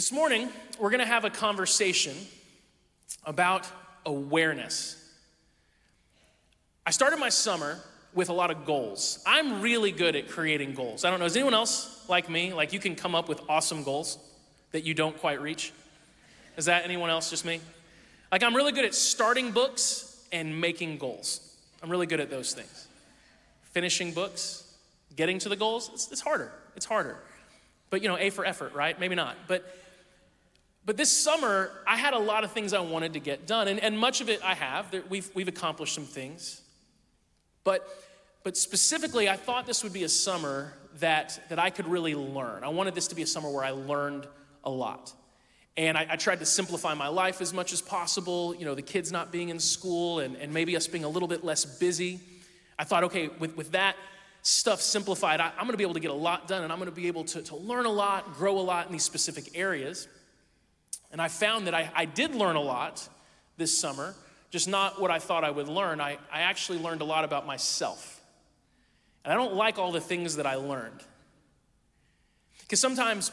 This morning, we're going to have a conversation about awareness. I started my summer with a lot of goals. I'm really good at creating goals. I don't know, is anyone else like me? Like you can come up with awesome goals that you don't quite reach? Is that anyone else, just me? Like I'm really good at starting books and making goals. I'm really good at those things. Finishing books, getting to the goals, it's, it's harder. It's harder. But you know, A for effort, right? Maybe not. But but this summer, I had a lot of things I wanted to get done, and, and much of it I have. We've, we've accomplished some things. But, but specifically, I thought this would be a summer that, that I could really learn. I wanted this to be a summer where I learned a lot. And I, I, tried to simplify my life as much as possible, you know, the kids not being in school and, and maybe us being a little bit less busy. I thought, okay, with, with that, stuff simplified, I, am to be able to get a lot done and I'm to be able to, to learn a lot, grow a lot in these specific areas. And I found that I, I did learn a lot this summer, just not what I thought I would learn. I, I actually learned a lot about myself. And I don't like all the things that I learned. Because sometimes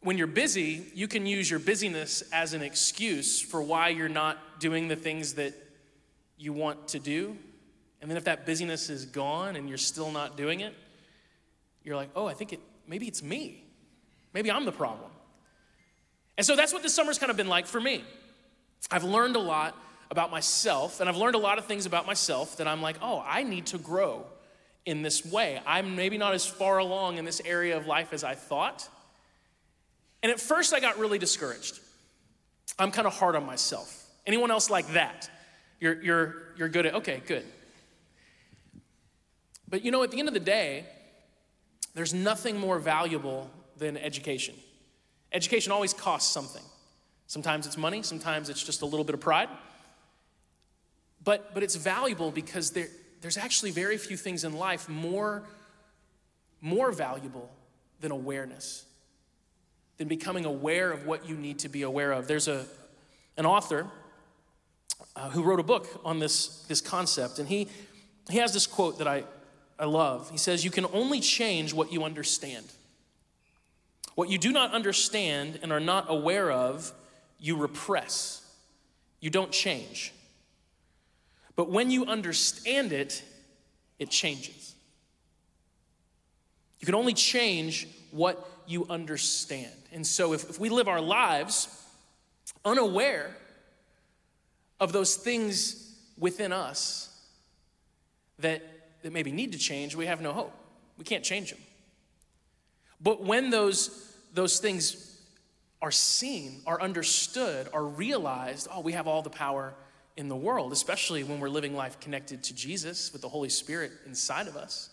when you're busy, you can use your busyness as an excuse for why you're not doing the things that you want to do. And then if that busyness is gone and you're still not doing it, you're like, oh, I think it, maybe it's me. Maybe I'm the problem. And so that's what this summer's kind of been like for me. I've learned a lot about myself, and I've learned a lot of things about myself that I'm like, oh, I need to grow in this way. I'm maybe not as far along in this area of life as I thought. And at first, I got really discouraged. I'm kind of hard on myself. Anyone else like that? You're, you're, you're good at, okay, good. But you know, at the end of the day, there's nothing more valuable than education. Education always costs something. Sometimes it's money, sometimes it's just a little bit of pride. But, but it's valuable because there, there's actually very few things in life more, more valuable than awareness, than becoming aware of what you need to be aware of. There's a, an author uh, who wrote a book on this, this concept, and he, he has this quote that I, I love. He says, You can only change what you understand. What you do not understand and are not aware of, you repress. You don't change. But when you understand it, it changes. You can only change what you understand. And so if, if we live our lives unaware of those things within us that, that maybe need to change, we have no hope. We can't change them. But when those those things are seen, are understood, are realized, oh, we have all the power in the world, especially when we're living life connected to Jesus with the Holy Spirit inside of us.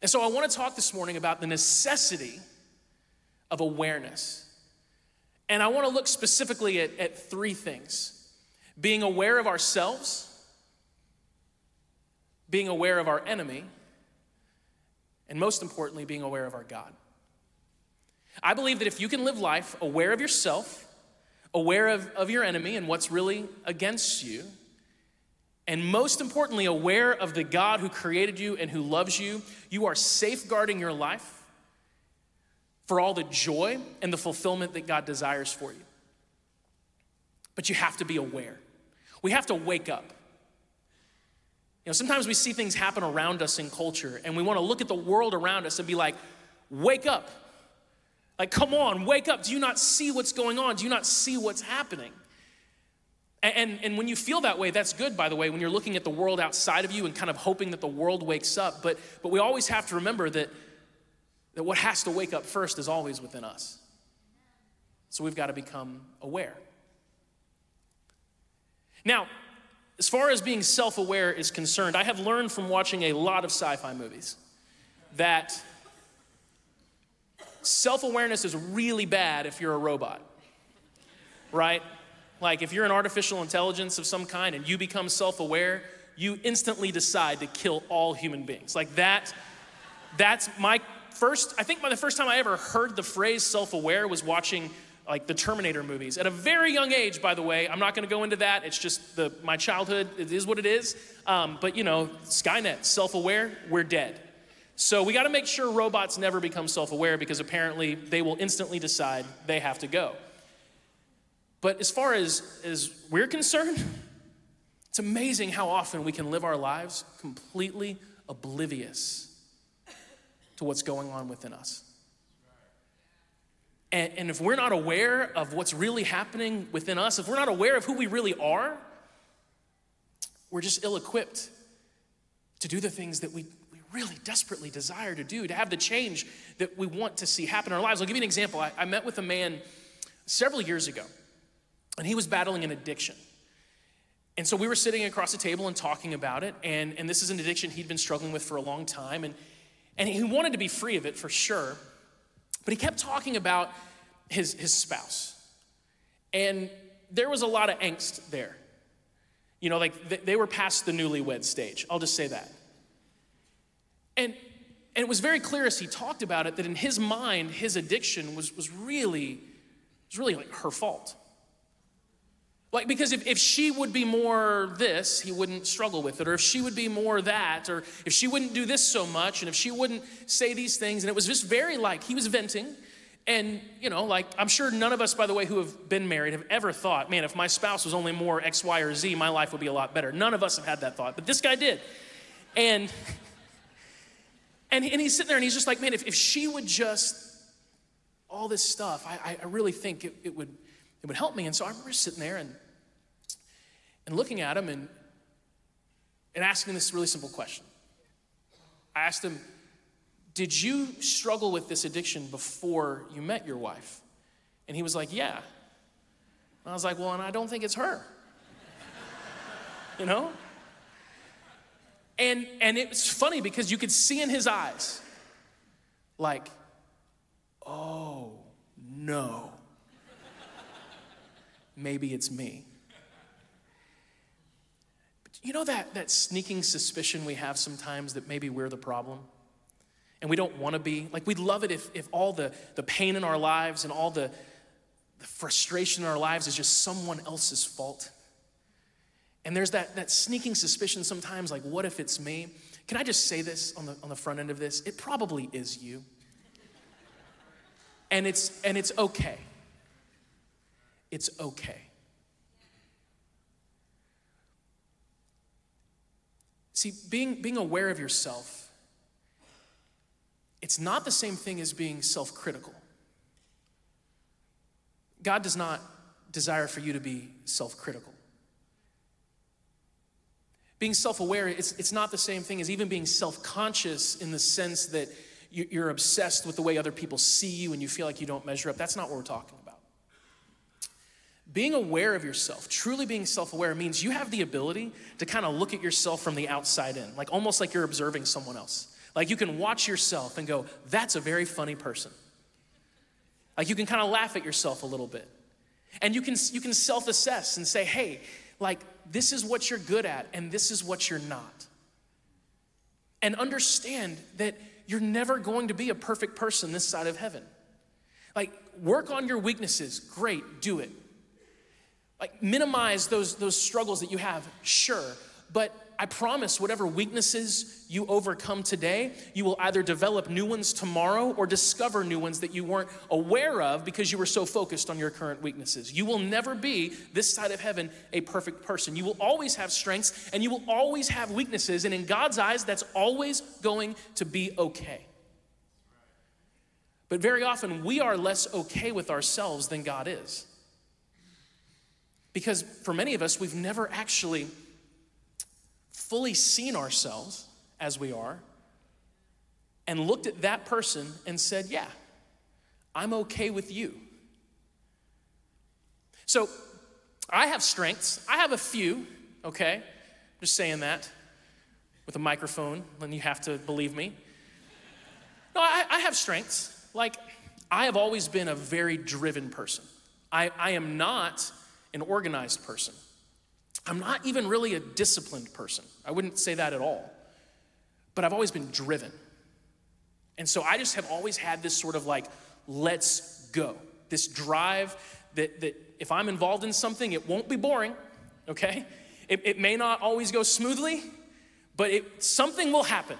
And so I want to talk this morning about the necessity of awareness. And I want to look specifically at, at three things being aware of ourselves, being aware of our enemy, and most importantly, being aware of our God. I believe that if you can live life aware of yourself, aware of, of your enemy and what's really against you, and most importantly, aware of the God who created you and who loves you, you are safeguarding your life for all the joy and the fulfillment that God desires for you. But you have to be aware. We have to wake up. You know, sometimes we see things happen around us in culture and we want to look at the world around us and be like, wake up. Like, come on, wake up. Do you not see what's going on? Do you not see what's happening? And, and, and, when you feel that way, that's good, by the way, when you're looking at the world outside of you and kind of hoping that the world wakes up. But, but we always have to remember that, that what has to wake up first is always within us. So we've got to become aware. Now, as far as being self aware is concerned, I have learned from watching a lot of sci fi movies that self awareness is really bad if you're a robot, right? Like if you're an artificial intelligence of some kind and you become self aware, you instantly decide to kill all human beings. Like that, that's my first, I think by the first time I ever heard the phrase self aware was watching like the Terminator movies. At a very young age, by the way, I'm not gonna go into that. It's just the, my childhood, it is what it is. Um, but you know, Skynet, self aware, we're dead. So we got to make sure robots never become self aware because apparently they will instantly decide they have to go. But as far as, as we're concerned, it's amazing how often we can live our lives completely oblivious to what's going on within us. And, and if we're not aware of what's really happening within us, if we're not aware of who we really are, we're just ill equipped to do the things that we, we really desperately desire to do, to have the change that we want to see happen in our lives. I'll give you an example. I, I met with a man several years ago, and he was battling an addiction. And so we were sitting across the table and talking about it, and, and this is an addiction he'd been struggling with for a long time, and, and he wanted to be free of it for sure, but he kept talking about his, his spouse. And there was a lot of angst there. You know, like they were past the newlywed stage. I'll just say that. And, and it was very clear as he talked about it that in his mind, his addiction was, was really, was really like her fault. Like, because if, if she would be more this, he wouldn't struggle with it. Or if she would be more that, or if she wouldn't do this so much, and if she wouldn't say these things. And it was just very like he was venting. And, you know, like, I'm sure none of us, by the way, who have been married have ever thought, man, if my spouse was only more X, Y, or Z, my life would be a lot better. None of us have had that thought, but this guy did. And, and, and he's sitting there and he's just like, man, if, if she would just, all this stuff, I, I really think it, it, would, it would help me. And so I remember sitting there and, and looking at him and, and asking this really simple question. I asked him, did you struggle with this addiction before you met your wife? And he was like, Yeah. And I was like, Well, and I don't think it's her. you know? And and it's funny because you could see in his eyes, like, oh no. Maybe it's me. But you know that, that sneaking suspicion we have sometimes that maybe we're the problem? and we don't want to be. Like, we'd love it if, if all the, the pain in our lives and all the, the frustration in our lives is just someone else's fault. And there's that, that sneaking suspicion sometimes, like, what if it's me? Can I just say this on the, on the front end of this? It probably is you. And it's, and it's okay. It's okay. See, being, being aware of yourself it's not the same thing as being self critical. God does not desire for you to be self critical. Being self aware, it's, it's not the same thing as even being self conscious in the sense that you're obsessed with the way other people see you and you feel like you don't measure up. That's not what we're talking about. Being aware of yourself, truly being self aware, means you have the ability to kind of look at yourself from the outside in, like almost like you're observing someone else. Like you can watch yourself and go, that's a very funny person. Like you can kind of laugh at yourself a little bit. And you can, you can self assess and say, hey, like this is what you're good at and this is what you're not. And understand that you're never going to be a perfect person this side of heaven. Like, work on your weaknesses, great, do it. Like, minimize those, those struggles that you have, sure, but I promise, whatever weaknesses you overcome today, you will either develop new ones tomorrow or discover new ones that you weren't aware of because you were so focused on your current weaknesses. You will never be, this side of heaven, a perfect person. You will always have strengths and you will always have weaknesses. And in God's eyes, that's always going to be okay. But very often, we are less okay with ourselves than God is. Because for many of us, we've never actually fully seen ourselves as we are and looked at that person and said, Yeah, I'm okay with you. So I have strengths. I have a few, okay? Just saying that with a microphone, then you have to believe me. No, I, I have strengths. Like, I have always been a very driven person. I, I am not an organized person. I'm not even really a disciplined person. I wouldn't say that at all. But I've always been driven. And so I just have always had this sort of like, let's go. This drive that, that if I'm involved in something, it won't be boring, okay? It, it may not always go smoothly, but it, something will happen.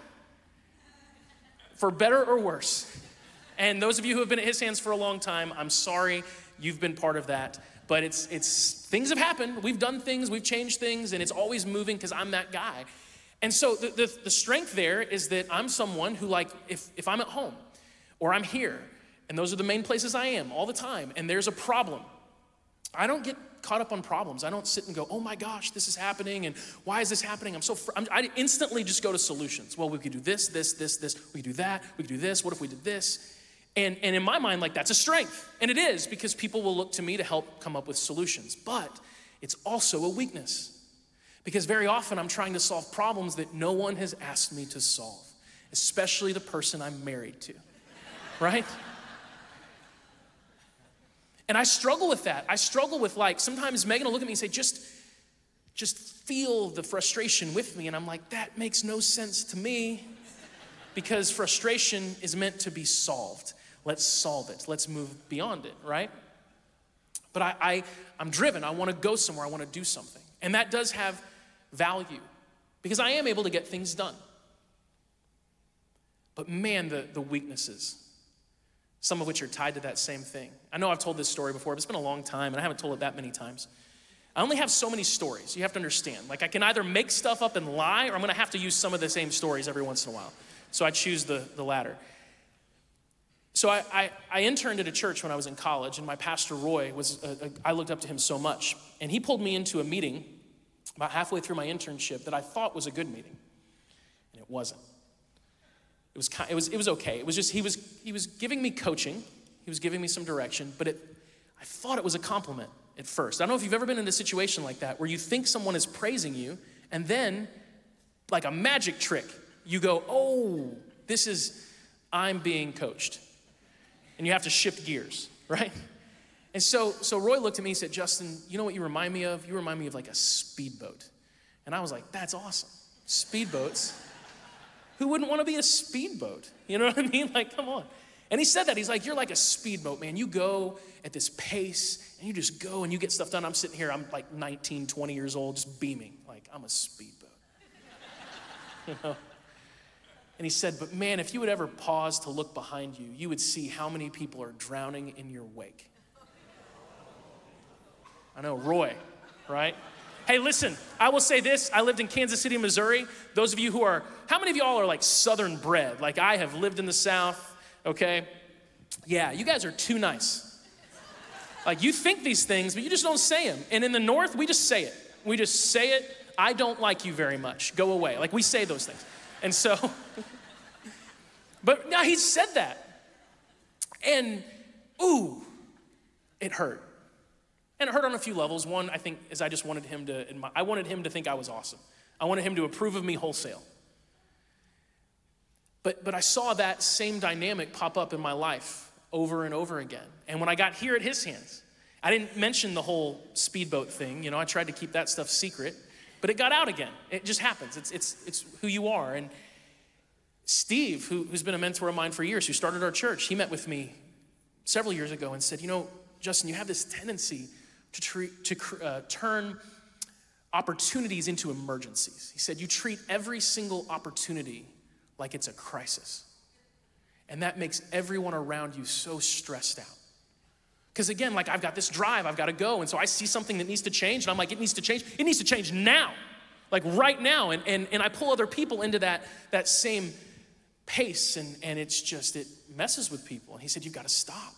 for better or worse. And those of you who have been at his hands for a long time, I'm sorry you've been part of that. But it's, it's things have happened. We've done things, we've changed things, and it's always moving because I'm that guy. And so the, the, the strength there is that I'm someone who, like, if, if I'm at home or I'm here, and those are the main places I am all the time, and there's a problem, I don't get caught up on problems. I don't sit and go, oh my gosh, this is happening, and why is this happening? I'm so, fr-. I'm, I instantly just go to solutions. Well, we could do this, this, this, this, we could do that, we could do this, what if we did this? And, and in my mind, like that's a strength. And it is because people will look to me to help come up with solutions. But it's also a weakness. Because very often I'm trying to solve problems that no one has asked me to solve, especially the person I'm married to, right? And I struggle with that. I struggle with like, sometimes Megan will look at me and say, just, just feel the frustration with me. And I'm like, that makes no sense to me because frustration is meant to be solved. Let's solve it. Let's move beyond it, right? But I, I, I'm driven. I want to go somewhere. I want to do something. And that does have value because I am able to get things done. But man, the, the weaknesses, some of which are tied to that same thing. I know I've told this story before, but it's been a long time and I haven't told it that many times. I only have so many stories. You have to understand. Like, I can either make stuff up and lie, or I'm gonna have to use some of the same stories every once in a while. So I choose the, the latter. So I, I, I interned at a church when I was in college, and my pastor Roy was, a, a, I looked up to him so much. And he pulled me into a meeting about halfway through my internship that I thought was a good meeting, and it wasn't. It was, it was, it was okay. It was just, he was, he was giving me coaching, he was giving me some direction, but it, I thought it was a compliment at first. I don't know if you've ever been in a situation like that where you think someone is praising you, and then, like a magic trick, you go, oh, this is, I'm being coached. And you have to shift gears, right? And so, so Roy looked at me and said, Justin, you know what you remind me of? You remind me of like a speedboat. And I was like, that's awesome. Speedboats. Who wouldn't want to be a speedboat? You know what I mean? Like, come on. And he said that. He's like, You're like a speedboat, man. You go at this pace and you just go and you get stuff done. I'm sitting here, I'm like 19, 20 years old, just beaming. Like, I'm a speedboat. you know? And he said, But man, if you would ever pause to look behind you, you would see how many people are drowning in your wake. I know, Roy, right? Hey, listen, I will say this. I lived in Kansas City, Missouri. Those of you who are, how many of y'all are like Southern bred? Like I have lived in the South, okay? Yeah, you guys are too nice. Like you think these things, but you just don't say them. And in the North, we just say it. We just say it. I don't like you very much. Go away. Like we say those things. And so, but now he said that. And ooh, it hurt. And it hurt on a few levels. One, I think, is I just wanted him to, I wanted him to think I was awesome. I wanted him to approve of me wholesale. But, but I saw that same dynamic pop up in my life over and over again. And when I got here at his hands, I didn't mention the whole speedboat thing. You know, I tried to keep that stuff secret, but it got out again. It just happens. It's, it's, it's who you are. And Steve, who, who's been a mentor of mine for years, who started our church, he met with me several years ago and said, You know, Justin, you have this tendency to, treat, to uh, turn opportunities into emergencies. He said, You treat every single opportunity like it's a crisis. And that makes everyone around you so stressed out. Because again, like I've got this drive, I've got to go. And so I see something that needs to change, and I'm like, it needs to change. It needs to change now, like right now. And, and, and I pull other people into that, that same pace, and, and it's just, it messes with people. And he said, You've got to stop.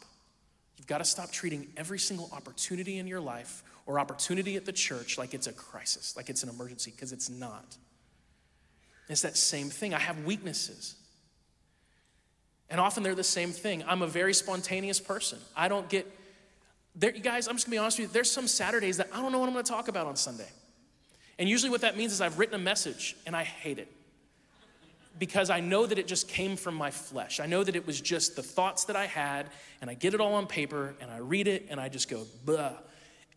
You've got to stop treating every single opportunity in your life or opportunity at the church like it's a crisis, like it's an emergency, because it's not. It's that same thing. I have weaknesses. And often they're the same thing. I'm a very spontaneous person. I don't get, there, you guys, I'm just gonna be honest with you, there's some Saturdays that I don't know what I'm gonna talk about on Sunday. And usually what that means is I've written a message and I hate it because I know that it just came from my flesh. I know that it was just the thoughts that I had, and I get it all on paper, and I read it, and I just go, blah.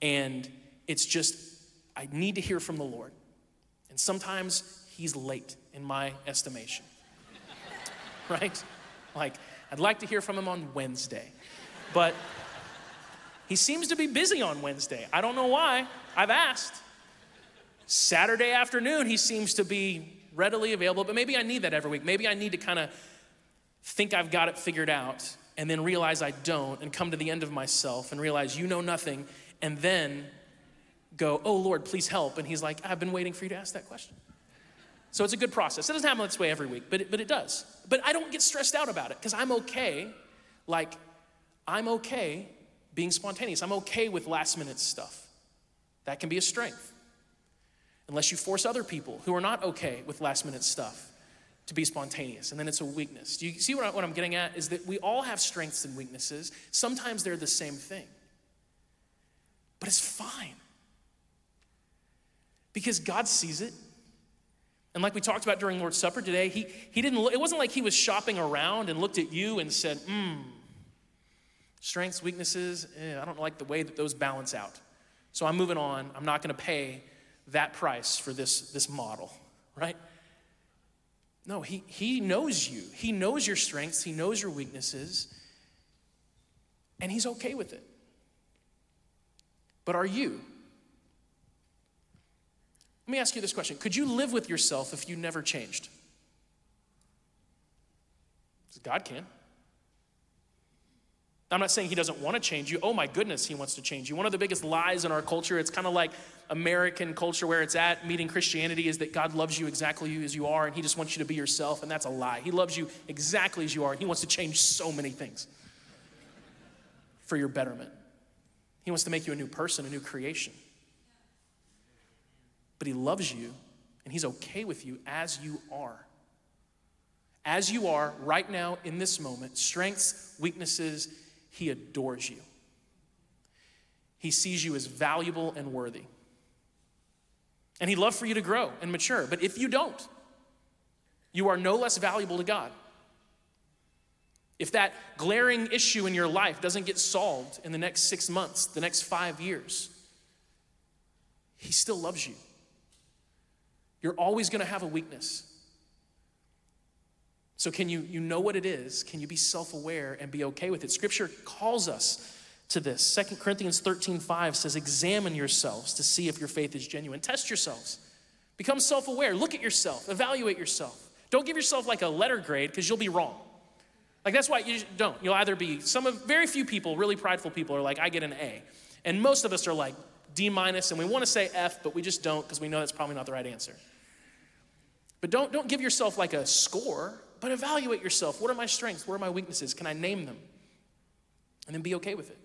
And it's just, I need to hear from the Lord. And sometimes He's late in my estimation, right? Like, I'd like to hear from Him on Wednesday, but He seems to be busy on Wednesday. I don't know why. I've asked. Saturday afternoon, He seems to be readily available, but maybe I need that every week. Maybe I need to kind of think I've got it figured out, and then realize I don't, and come to the end of myself and realize you know nothing, and then go, Oh Lord, please help. And He's like, I've been waiting for you to ask that question. So it's a good process. It doesn't happen this way every week, but it, but it does. But I don't get stressed out about it because I'm okay. Like, I'm okay being spontaneous. I'm okay with last minute stuff. That can be a strength. Unless you force other people who are not okay with last minute stuff to be spontaneous, and then it's a weakness. Do you see what, I, what I'm getting at? Is that we all have strengths and weaknesses. Sometimes they're the same thing, but it's fine because God sees it. And like we talked about during Lord's Supper today, he, he didn't, it wasn't like he was shopping around and looked at you and said, hmm, strengths, weaknesses, eh, I don't like the way that those balance out. So I'm moving on. I'm not going to pay that price for this, this model, right? No, he, he knows you. He knows your strengths, He knows your weaknesses, and He's okay with it. But are you? Let me ask you this question Could you live with yourself if you never changed? God can. I'm not saying he doesn't want to change you. Oh my goodness, he wants to change you. One of the biggest lies in our culture, it's kind of like American culture where it's at, meeting Christianity, is that God loves you exactly as you are and he just wants you to be yourself, and that's a lie. He loves you exactly as you are, and he wants to change so many things for your betterment. He wants to make you a new person, a new creation. But he loves you, and he's okay with you as you are. As you are right now in this moment, strengths, weaknesses, he adores you. He sees you as valuable and worthy. And He'd love for you to grow and mature. But if you don't, you are no less valuable to God. If that glaring issue in your life doesn't get solved in the next six months, the next five years, He still loves you. You're always going to have a weakness. So, can you, you know what it is? Can you be self aware and be okay with it? Scripture calls us to this. 2 Corinthians 13 5 says, Examine yourselves to see if your faith is genuine. Test yourselves. Become self aware. Look at yourself. Evaluate yourself. Don't give yourself like a letter grade because you'll be wrong. Like, that's why you don't. You'll either be, some of, very few people, really prideful people, are like, I get an A. And most of us are like D minus, and we want to say F, but we just don't because we know that's probably not the right answer. But don't, don't give yourself like a score. But evaluate yourself. What are my strengths? What are my weaknesses? Can I name them? And then be okay with it.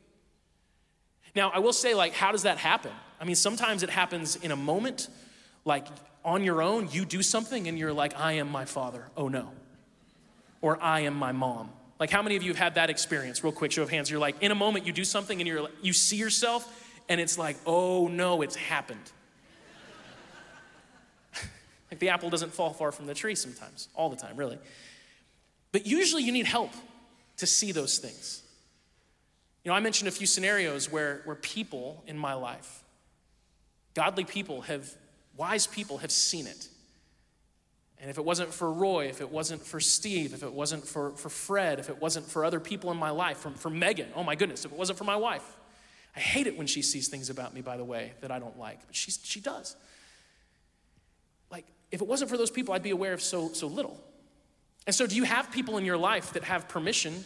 Now, I will say, like, how does that happen? I mean, sometimes it happens in a moment, like on your own, you do something and you're like, I am my father. Oh no. Or I am my mom. Like, how many of you have had that experience? Real quick, show of hands. You're like, in a moment, you do something and you're like, you see yourself and it's like, oh no, it's happened. like the apple doesn't fall far from the tree sometimes, all the time, really. But usually you need help to see those things. You know, I mentioned a few scenarios where, where people in my life, godly people have, wise people have seen it. And if it wasn't for Roy, if it wasn't for Steve, if it wasn't for, for Fred, if it wasn't for other people in my life, from, for Megan, oh my goodness, if it wasn't for my wife. I hate it when she sees things about me, by the way, that I don't like, but she, she does. Like, if it wasn't for those people, I'd be aware of so, so little. And so, do you have people in your life that have permission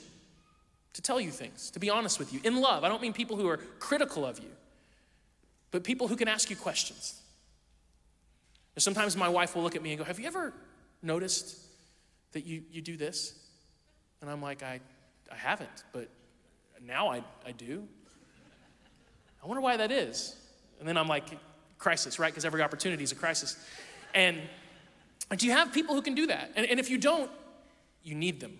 to tell you things, to be honest with you, in love? I don't mean people who are critical of you, but people who can ask you questions. And sometimes my wife will look at me and go, Have you ever noticed that you, you do this? And I'm like, I, I haven't, but now I, I do. I wonder why that is. And then I'm like, crisis, right? Because every opportunity is a crisis. And do you have people who can do that? And, and if you don't, you need them.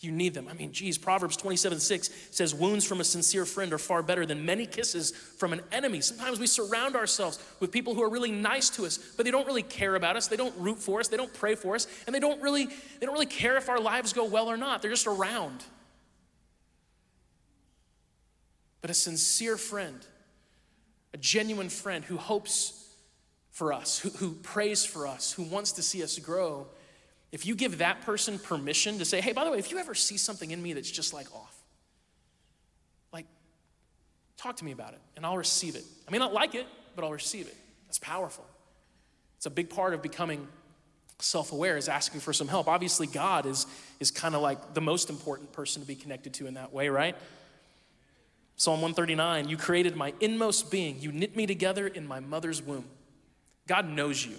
You need them. I mean, geez, Proverbs 27 6 says, Wounds from a sincere friend are far better than many kisses from an enemy. Sometimes we surround ourselves with people who are really nice to us, but they don't really care about us. They don't root for us. They don't pray for us. And they don't really, they don't really care if our lives go well or not. They're just around. But a sincere friend, a genuine friend who hopes for us, who, who prays for us, who wants to see us grow, if you give that person permission to say, hey, by the way, if you ever see something in me that's just like off, like, talk to me about it and I'll receive it. I may not like it, but I'll receive it. That's powerful. It's a big part of becoming self aware, is asking for some help. Obviously, God is, is kind of like the most important person to be connected to in that way, right? Psalm 139 You created my inmost being, you knit me together in my mother's womb. God knows you.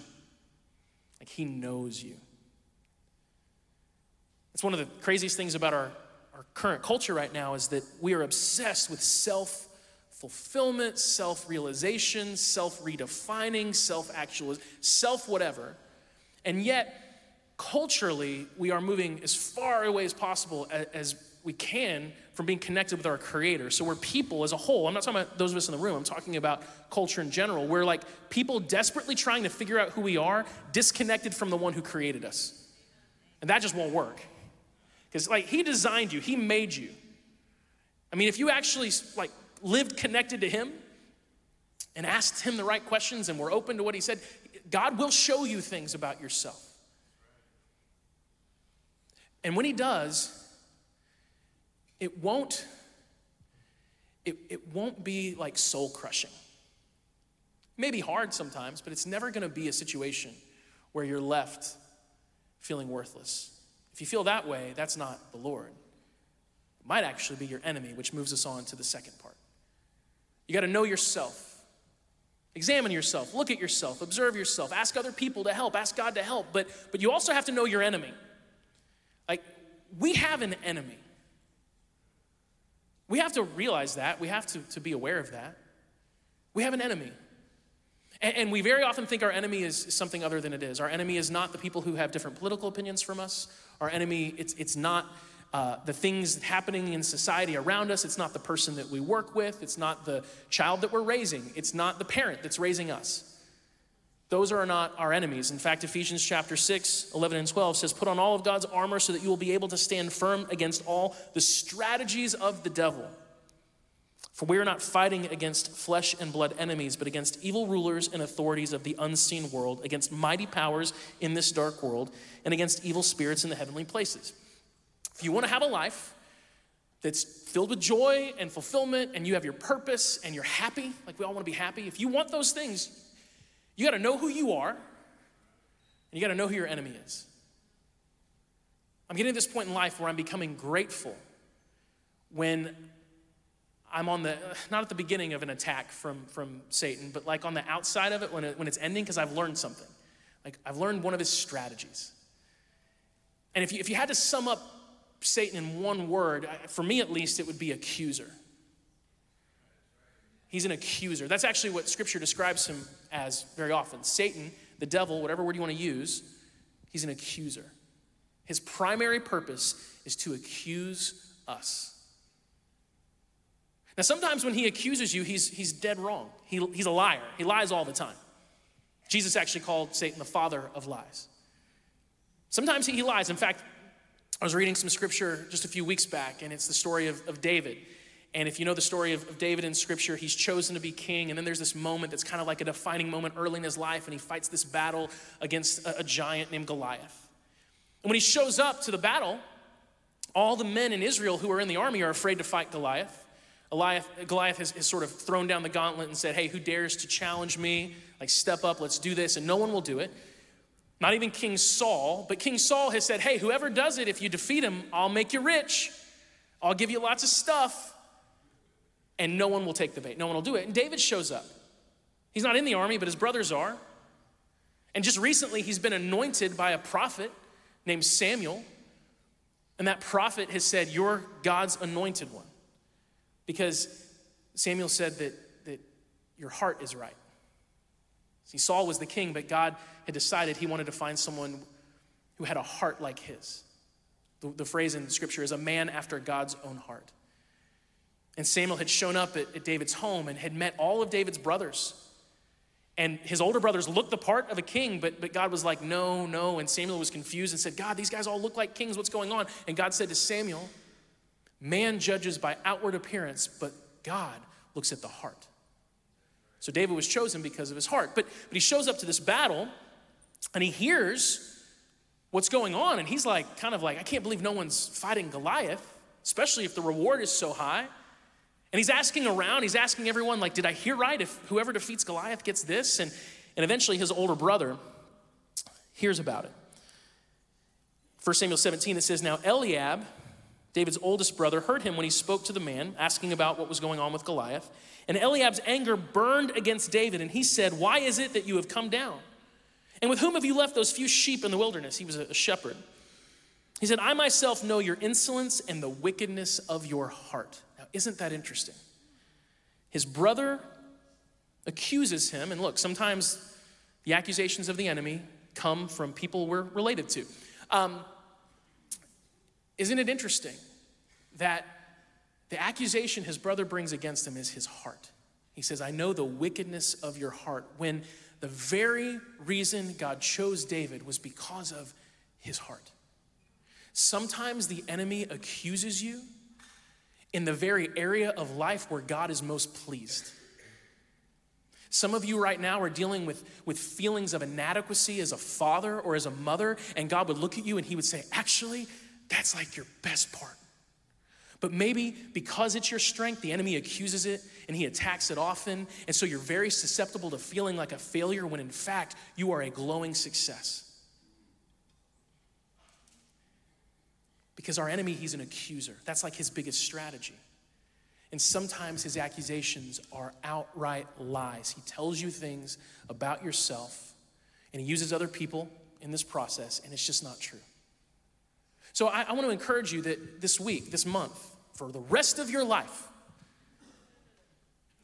Like, He knows you. It's one of the craziest things about our, our current culture right now is that we are obsessed with self fulfillment, self realization, self redefining, self actual, self whatever. And yet, culturally, we are moving as far away as possible as we can from being connected with our creator. So we're people as a whole. I'm not talking about those of us in the room, I'm talking about culture in general. We're like people desperately trying to figure out who we are, disconnected from the one who created us. And that just won't work. Because like he designed you, he made you. I mean, if you actually like lived connected to him and asked him the right questions and were open to what he said, God will show you things about yourself. And when he does, it won't it, it won't be like soul crushing maybe hard sometimes but it's never going to be a situation where you're left feeling worthless if you feel that way that's not the lord it might actually be your enemy which moves us on to the second part you got to know yourself examine yourself look at yourself observe yourself ask other people to help ask god to help but but you also have to know your enemy like we have an enemy we have to realize that. We have to, to be aware of that. We have an enemy. And, and we very often think our enemy is something other than it is. Our enemy is not the people who have different political opinions from us. Our enemy, it's, it's not uh, the things happening in society around us. It's not the person that we work with. It's not the child that we're raising. It's not the parent that's raising us. Those are not our enemies. In fact, Ephesians chapter 6, 11 and 12 says, Put on all of God's armor so that you will be able to stand firm against all the strategies of the devil. For we are not fighting against flesh and blood enemies, but against evil rulers and authorities of the unseen world, against mighty powers in this dark world, and against evil spirits in the heavenly places. If you want to have a life that's filled with joy and fulfillment, and you have your purpose and you're happy, like we all want to be happy, if you want those things, you got to know who you are, and you got to know who your enemy is. I'm getting to this point in life where I'm becoming grateful when I'm on the, not at the beginning of an attack from, from Satan, but like on the outside of it when, it, when it's ending, because I've learned something. Like I've learned one of his strategies. And if you, if you had to sum up Satan in one word, for me at least, it would be accuser. He's an accuser. That's actually what scripture describes him as very often. Satan, the devil, whatever word you want to use, he's an accuser. His primary purpose is to accuse us. Now, sometimes when he accuses you, he's, he's dead wrong. He, he's a liar. He lies all the time. Jesus actually called Satan the father of lies. Sometimes he, he lies. In fact, I was reading some scripture just a few weeks back, and it's the story of, of David. And if you know the story of, of, David in scripture, he's chosen to be king. And then there's this moment that's kind of like a defining moment early in his life, and he fights this battle against a, a giant named Goliath. And when he shows up to the battle, all the men in Israel who are in the army are afraid to fight Goliath. Goliath, Goliath has, has, sort of thrown down the gauntlet and said, Hey, who dares to challenge me? Like, step up, let's do this. And no one will do it. Not even King Saul, but King Saul has said, Hey, whoever does it, if you defeat him, I'll make you rich. I'll give you lots of stuff and no one will take the bait. No one will do it. And David shows up. He's not in the army, but his brothers are. And just recently, he's been anointed by a prophet named Samuel. And that prophet has said, You're God's anointed one. Because Samuel said that, that your heart is right. See, Saul was the king, but God had decided he wanted to find someone who had a heart like his. The, the phrase in scripture is a man after God's own heart. And Samuel had shown up at, at David's home and had met all of David's brothers. And his older brothers looked the part of a king, but, but God was like, no, no. And Samuel was confused and said, God, these guys all look like kings. What's going on? And God said to Samuel, Man judges by outward appearance, but God looks at the heart. So David was chosen because of his heart. But, but he shows up to this battle and he hears what's going on. And he's like, kind of like, I can't believe no one's fighting Goliath, especially if the reward is so high. And he's asking around, he's asking everyone, like, did I hear right? If whoever defeats Goliath gets this? And, and eventually his older brother hears about it. 1 Samuel 17, it says, Now Eliab, David's oldest brother, heard him when he spoke to the man, asking about what was going on with Goliath. And Eliab's anger burned against David, and he said, Why is it that you have come down? And with whom have you left those few sheep in the wilderness? He was a shepherd. He said, I myself know your insolence and the wickedness of your heart. Now, isn't that interesting? His brother accuses him, and look, sometimes the accusations of the enemy come from people we're related to. Um, isn't it interesting that the accusation his brother brings against him is his heart? He says, I know the wickedness of your heart. When the very reason God chose David was because of his heart. Sometimes the enemy accuses you in the very area of life where God is most pleased. Some of you right now are dealing with, with feelings of inadequacy as a father or as a mother, and God would look at you and He would say, Actually, that's like your best part. But maybe because it's your strength, the enemy accuses it and he attacks it often. And so you're very susceptible to feeling like a failure when in fact you are a glowing success. Because our enemy, he's an accuser. That's like his biggest strategy. And sometimes his accusations are outright lies. He tells you things about yourself, and he uses other people in this process, and it's just not true. So I, I want to encourage you that this week, this month, for the rest of your life,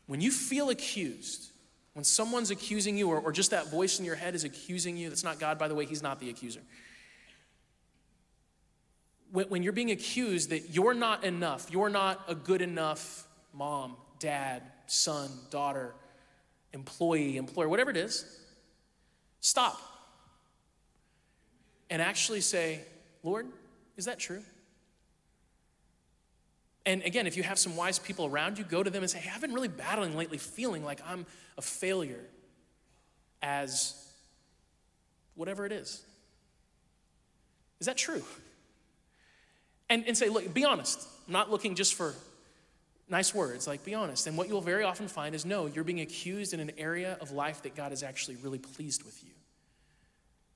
when you feel accused, when someone's accusing you, or, or just that voice in your head is accusing you, that's not God, by the way, he's not the accuser. When, when you're being accused that you're not enough, you're not a good enough mom, dad, son, daughter, employee, employer, whatever it is, stop. And actually say, Lord, is that true? And again, if you have some wise people around you, go to them and say, hey, I've been really battling lately, feeling like I'm a failure as whatever it is. Is that true? and, and say, look, be honest. I'm not looking just for nice words, like be honest. And what you'll very often find is no, you're being accused in an area of life that God is actually really pleased with you.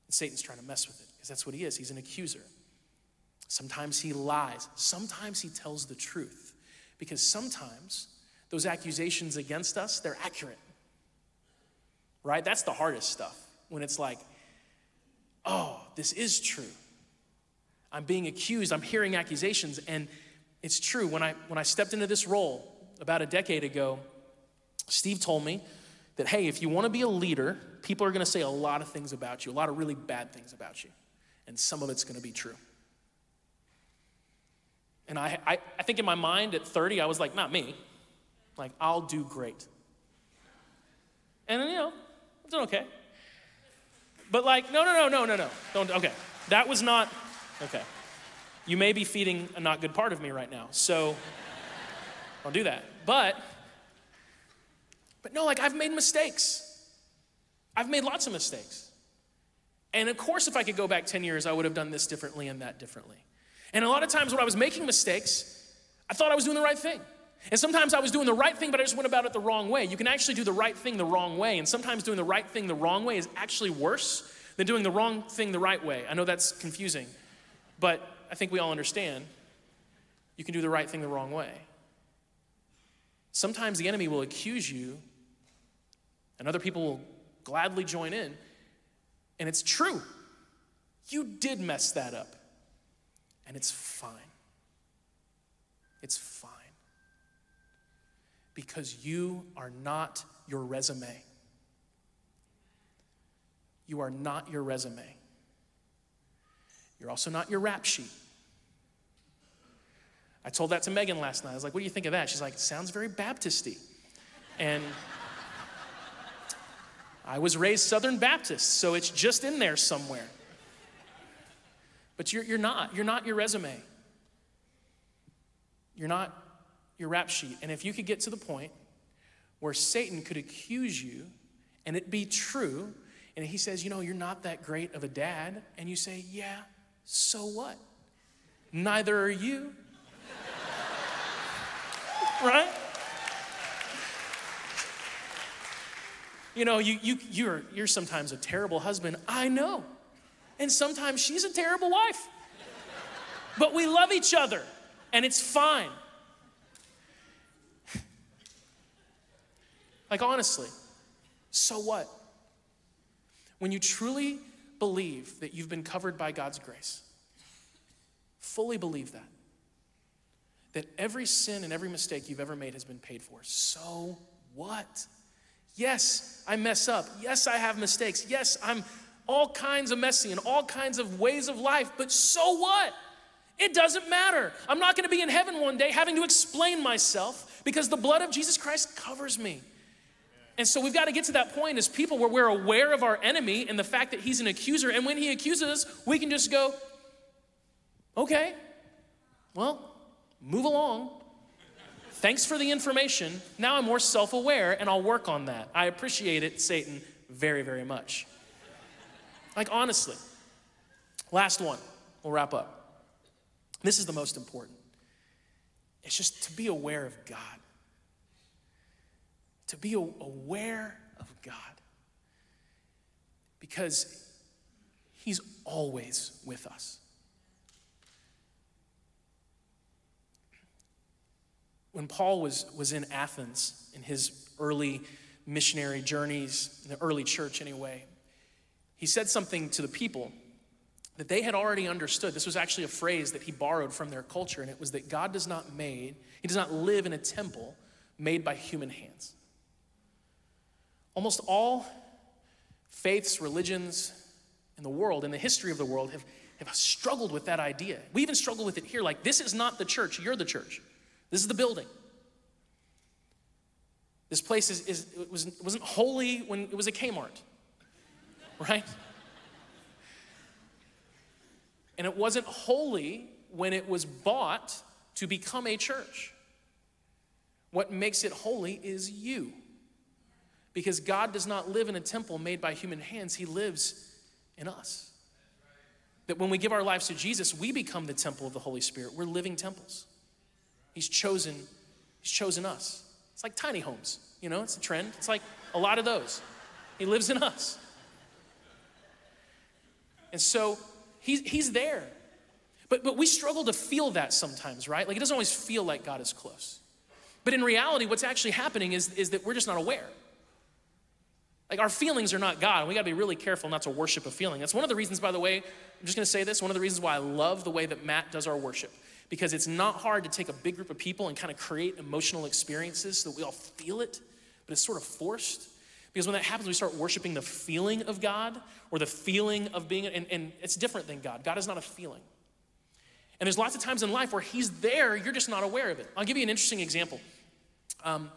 And Satan's trying to mess with it because that's what he is. He's an accuser. Sometimes he lies, sometimes he tells the truth because sometimes those accusations against us, they're accurate. Right? That's the hardest stuff when it's like, oh, this is true. I'm being accused, I'm hearing accusations. And it's true, when I, when I stepped into this role about a decade ago, Steve told me that, hey, if you want to be a leader, people are going to say a lot of things about you, a lot of really bad things about you. And some of it's going to be true. And I, I, I think in my mind at 30, I was like, not me. Like, I'll do great. And then, you know, I it's okay. But like, no, no, no, no, no, no. Don't, okay. That was not, Okay. You may be feeding a not good part of me right now, so I'll do that. But, but no, like I've made mistakes. I've made lots of mistakes. And of course, if I could go back 10 years, I would have done this differently and that differently. And a lot of times when I was making mistakes, I thought I was doing the right thing. And sometimes I was doing the right thing, but I just went about it the wrong way. You can actually do the right thing the wrong way. And sometimes doing the right thing the wrong way is actually worse than doing the wrong thing the right way. I know that's confusing. But I think we all understand you can do the right thing the wrong way. Sometimes the enemy will accuse you, and other people will gladly join in, and it's true. You did mess that up, and it's fine. It's fine. Because you are not your resume. You are not your resume. You're also not your rap sheet. I told that to Megan last night. I was like, what do you think of that? She's like, it sounds very Baptisty. And I was raised Southern Baptist, so it's just in there somewhere. But you're, you're not. You're not your resume. You're not your rap sheet. And if you could get to the point where Satan could accuse you and it be true, and he says, you know, you're not that great of a dad, and you say, yeah, so what? Neither are you. right? You know, you, you, you're, you're sometimes a terrible husband. I know. And sometimes she's a terrible wife. but we love each other, and it's fine. Like, honestly, so what? When you truly believe that you've been covered by God's grace, fully believe that, that every sin and every mistake you've ever made has been paid for, so what? Yes, I mess up. Yes, I have mistakes. Yes, I'm all kinds of messy and all kinds of ways of life, but so what? It doesn't matter. I'm not gonna be in heaven one day having to explain myself because the blood of Jesus Christ covers me. And so we've got to get to that point as people where we're aware of our enemy and the fact that he's an accuser. And when he accuses us, we can just go, okay, well, move along. Thanks for the information. Now I'm more self aware and I'll work on that. I appreciate it, Satan, very, very much. Like, honestly. Last one, we'll wrap up. This is the most important. It's just to be aware of God to be aware of God. Because He's always with us. When Paul was, was in Athens in his early missionary journeys, in the early church anyway, he said something to the people that they had already understood. This was actually a phrase that he borrowed from their culture, and it was that God does not made, he does not live in a temple made by human hands. Almost all faiths, religions in the world, in the history of the world, have, have struggled with that idea. We even struggle with it here like, this is not the church, you're the church. This is the building. This place is, is was, wasn't holy when it was a Kmart, right? And it wasn't holy when it was bought to become a church. What makes it holy is you. Because God does not live in a temple made by human hands, He lives in us. That when we give our lives to Jesus, we become the temple of the Holy Spirit. We're living temples. He's chosen, He's chosen us. It's like tiny homes, you know, it's a trend. It's like a lot of those. He lives in us. And so he's, he's there. But, but we struggle to feel that sometimes, right? Like it doesn't always feel like God is close. But in reality, what's actually happening is, is that we're just not aware. Like our feelings are not God. And we got to be really careful not to worship a feeling. That's one of the reasons, by the way, I'm just going to say this one of the reasons why I love the way that Matt does our worship. Because it's not hard to take a big group of people and kind of create emotional experiences so that we all feel it, but it's sort of forced. Because when that happens, we start worshiping the feeling of God or the feeling of being, and, and it's different than God. God is not a feeling. And there's lots of times in life where He's there, you're just not aware of it. I'll give you an interesting example. Um,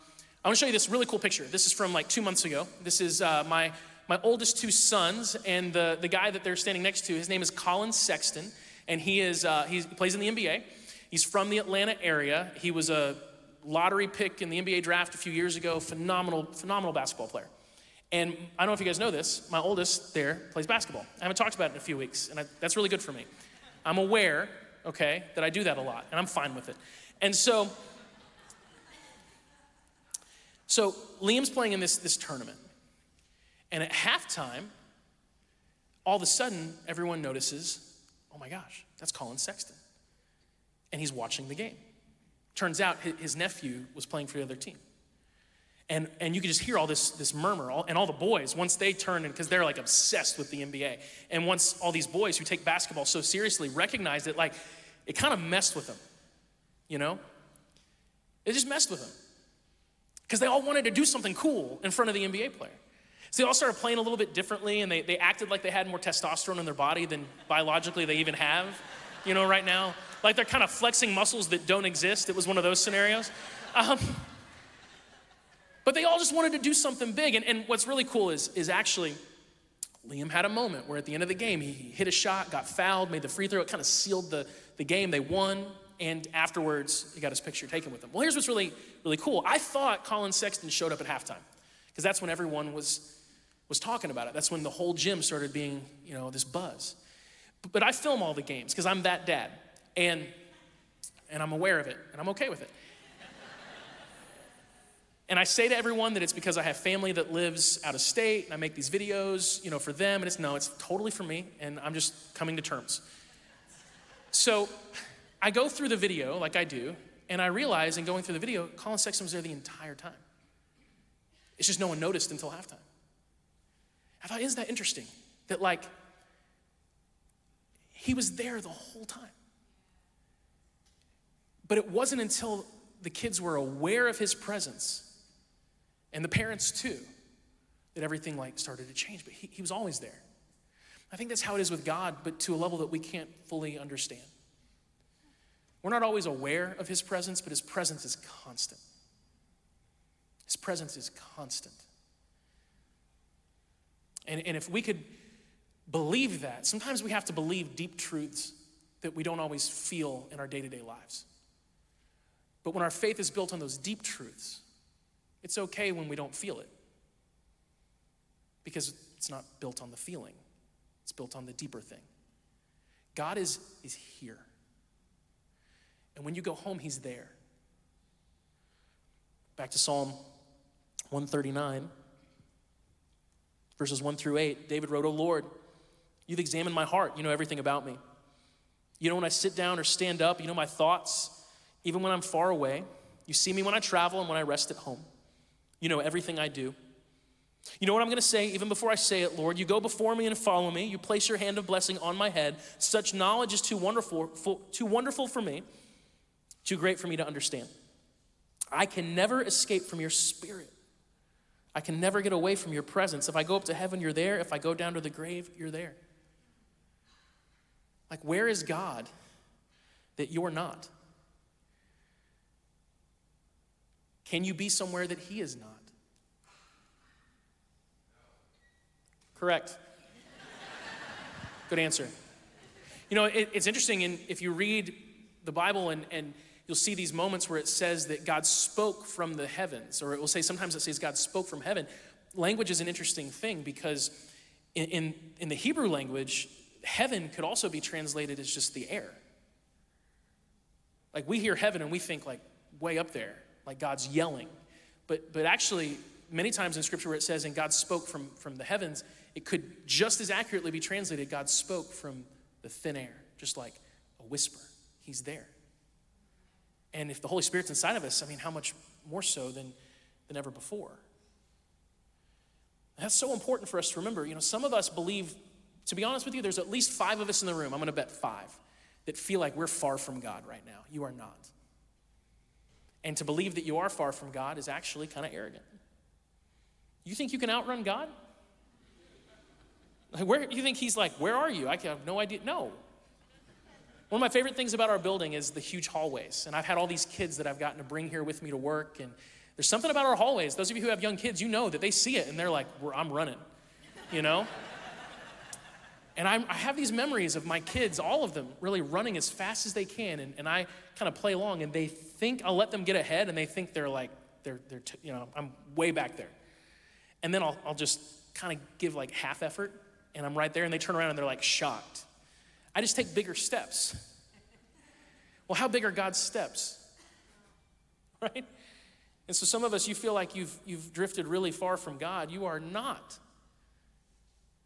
I want to show you this really cool picture. This is from like two months ago. This is uh, my, my oldest two sons, and the, the guy that they're standing next to, his name is Collin Sexton, and he, is, uh, he plays in the NBA. He's from the Atlanta area. He was a lottery pick in the NBA draft a few years ago. Phenomenal, phenomenal basketball player. And I don't know if you guys know this, my oldest there plays basketball. I haven't talked about it in a few weeks, and I, that's really good for me. I'm aware, okay, that I do that a lot, and I'm fine with it. And so so Liam's playing in this, this tournament. And at halftime, all of a sudden, everyone notices, oh my gosh, that's Collin Sexton. And he's watching the game. Turns out his nephew was playing for the other team. And, and you could just hear all this, this murmur. All, and all the boys, once they turn, because they're like obsessed with the NBA, and once all these boys who take basketball so seriously recognized it, like it kind of messed with them, you know? It just messed with them because they all wanted to do something cool in front of the NBA player. So they all started playing a little bit differently and they, they acted like they had more testosterone in their body than biologically they even have, you know, right now. Like they're kind of flexing muscles that don't exist. It was one of those scenarios. Um, but they all just wanted to do something big. And, and what's really cool is, is actually Liam had a moment where at the end of the game, he hit a shot, got fouled, made the free throw. It kind of sealed the, the game. They won and afterwards he got his picture taken with him. Well, here's what's really, really cool. I thought Collin Sexton showed up at halftime because that's when everyone was, was talking about it. That's when the whole gym started being, you know, this buzz. But, but I film all the games because I'm that dad and, and I'm aware of it and I'm okay with it. And I say to everyone that it's because I have family that lives out of state and I make these videos, you know, for them. And it's no, it's totally for me and I'm just coming to terms. So I go through the video like I do, and I realize in going through the video, Collin Sexton was there the entire time. It's just no one noticed until halftime. I thought, isn't that interesting? That like he was there the whole time. But it wasn't until the kids were aware of his presence, and the parents too, that everything like started to change. But he, he was always there. I think that's how it is with God, but to a level that we can't fully understand. We're not always aware of his presence, but his presence is constant. His presence is constant. And, and if we could believe that, sometimes we have to believe deep truths that we don't always feel in our day to day lives. But when our faith is built on those deep truths, it's okay when we don't feel it because it's not built on the feeling, it's built on the deeper thing. God is, is here. And when you go home, He's there. Back to Psalm 139, verses 1 through 8, David wrote, O Lord, you've examined my heart. You know everything about me. You know when I sit down or stand up, you know my thoughts, even when I'm far away. You see me when I travel and when I rest at home. You know everything I do. You know what I'm going to say even before I say it, Lord? You go before me and follow me. You place your hand of blessing on my head. Such knowledge is too wonderful, too wonderful for me, too great for me to understand. I can never escape from your spirit. I can never get away from your presence. If I go up to heaven, you're there. If I go down to the grave, you're there. Like, where is God that you're not? Can you be somewhere that He is not? Correct. Good answer. You know, it, it's interesting, and if you read the Bible and, and you'll see these moments where it says that God spoke from the heavens, or it will say sometimes it says God spoke from heaven. Language is an interesting thing because in, in, in the Hebrew language, heaven could also be translated as just the air. Like we hear heaven and we think like way up there, like God's yelling. But, but actually, many times in scripture where it says, and God spoke from, from the heavens, it could just as accurately be translated, God spoke from the thin air, just like a whisper. He's there. And if the Holy Spirit's inside of us, I mean, how much more so than, than ever before? That's so important for us to remember. You know, some of us believe, to be honest with you, there's at least five of us in the room, I'm gonna bet five, that feel like we're far from God right now. You are not. And to believe that you are far from God is actually kind of arrogant. You think you can outrun God? Like where you think he's like, where are you? I have no idea. No, one of my favorite things about our building is the huge hallways. And I've had all these kids that I've gotten to bring here with me to work. And there's something about our hallways. Those of you who have young kids, you know that they see it and they're like, I'm running, you know? And I'm, i have these memories of my kids, all of them, really running as fast as they can. And, and I kind of play along and they think I'll let them get ahead and they think they're like, they're, they're t- you know, I'm way back there. And then I'll, I'll just kind of give like half effort and I'm right there and they turn around and they're like shocked. I just take bigger steps. Well, how big are God's steps? Right? And so some of us, you feel like you've, you've drifted really far from God. You are not.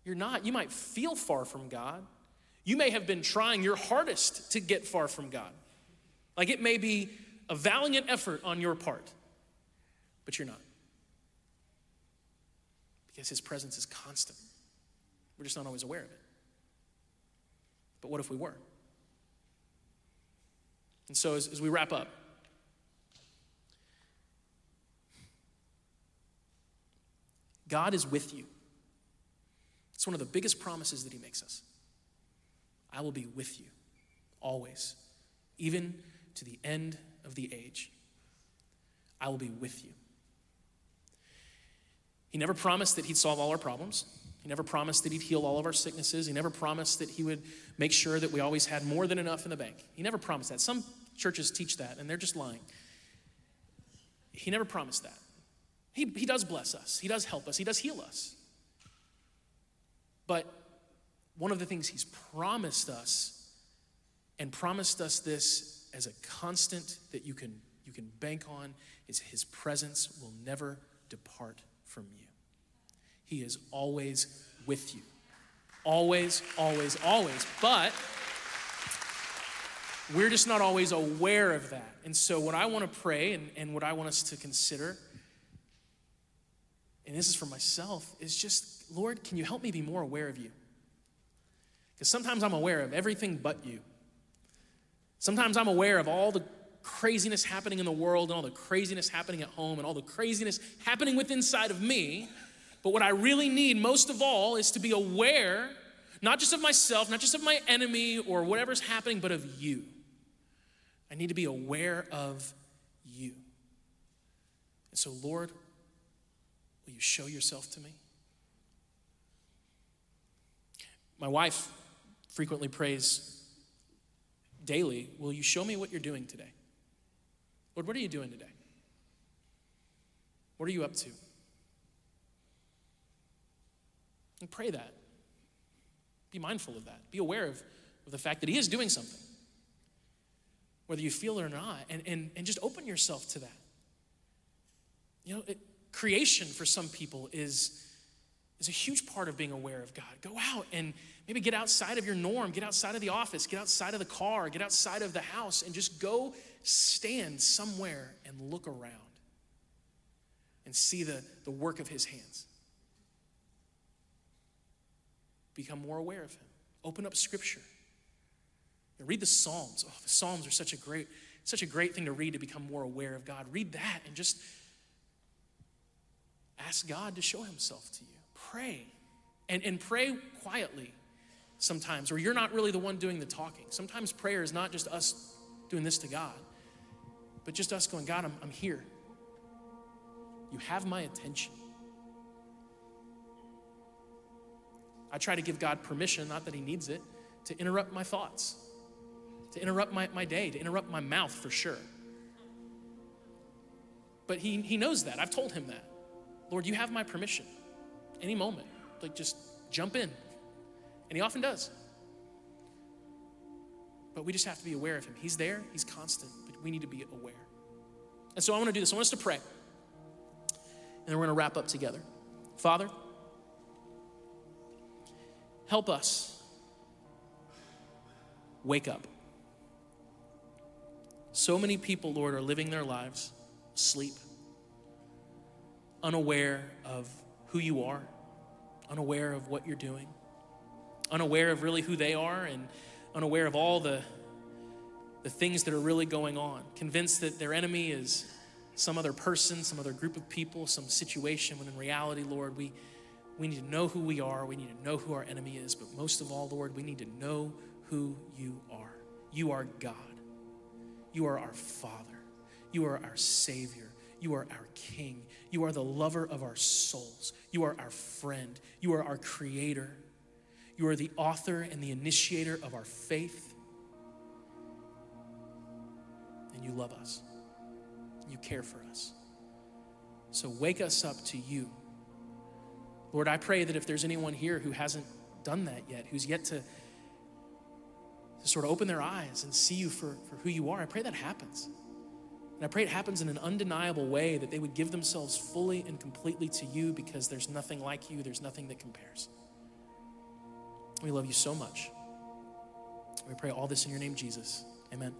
You're not. You might feel far from God. You may have been trying your hardest to get far from God. Like it may be a valiant effort on your part, but you're not. Because His presence is constant. We're just not always aware of it. But what if we were? And so, as, as we wrap up, God is with you. It's one of the biggest promises that He makes us. I will be with you always, even to the end of the age. I will be with you. He never promised that He'd solve all our problems. He never promised that He'd heal all of our sicknesses. He never promised that He would make sure that we always had more than enough in the bank. He never promised that. Some churches teach that, and they're just lying. He never promised that. He, he does bless us, He does help us, He does heal us. But one of the things He's promised us, and promised us this as a constant that you can, you can bank on, is His presence will never depart from you. He is always with you. Always, always, always. But we're just not always aware of that. And so, what I want to pray and, and what I want us to consider, and this is for myself, is just, Lord, can you help me be more aware of you? Because sometimes I'm aware of everything but you. Sometimes I'm aware of all the craziness happening in the world and all the craziness happening at home and all the craziness happening within inside of me. But what I really need most of all is to be aware, not just of myself, not just of my enemy or whatever's happening, but of you. I need to be aware of you. And so, Lord, will you show yourself to me? My wife frequently prays daily, Will you show me what you're doing today? Lord, what are you doing today? What are you up to? And pray that. Be mindful of that. Be aware of, of the fact that He is doing something, whether you feel it or not, and, and, and just open yourself to that. You know, it, creation for some people is, is a huge part of being aware of God. Go out and maybe get outside of your norm, get outside of the office, get outside of the car, get outside of the house, and just go stand somewhere and look around and see the, the work of his hands. Become more aware of him. Open up scripture. And read the Psalms. Oh, the Psalms are such a great, such a great thing to read to become more aware of God. Read that and just ask God to show himself to you. Pray. And, and pray quietly sometimes, or you're not really the one doing the talking. Sometimes prayer is not just us doing this to God, but just us going, God, I'm, I'm here. You have my attention. I try to give God permission, not that He needs it, to interrupt my thoughts, to interrupt my, my day, to interrupt my mouth for sure. But he, he knows that. I've told him that. Lord, you have my permission. Any moment, like just jump in. And he often does. But we just have to be aware of him. He's there, he's constant, but we need to be aware. And so I want to do this. I want us to pray. And then we're going to wrap up together. Father, help us wake up. So many people, Lord, are living their lives asleep, unaware of who you are, unaware of what you're doing, unaware of really who they are, and unaware of all the the things that are really going on, convinced that their enemy is some other person, some other group of people, some situation, when in reality, Lord, we, we need to know who we are. We need to know who our enemy is. But most of all, Lord, we need to know who you are. You are God. You are our Father. You are our Savior. You are our King. You are the lover of our souls. You are our friend. You are our Creator. You are the author and the initiator of our faith and you love us. You care for us. So wake us up to you. Lord, I pray that if there's anyone here who hasn't done that yet, who's yet to, to sort of open their eyes and see you for, for who you are, I pray that happens. And I pray it happens in an undeniable way that they would give themselves fully and completely to you because there's nothing like you, there's nothing that compares. We love you so much. We pray all this in your name, Jesus. Amen.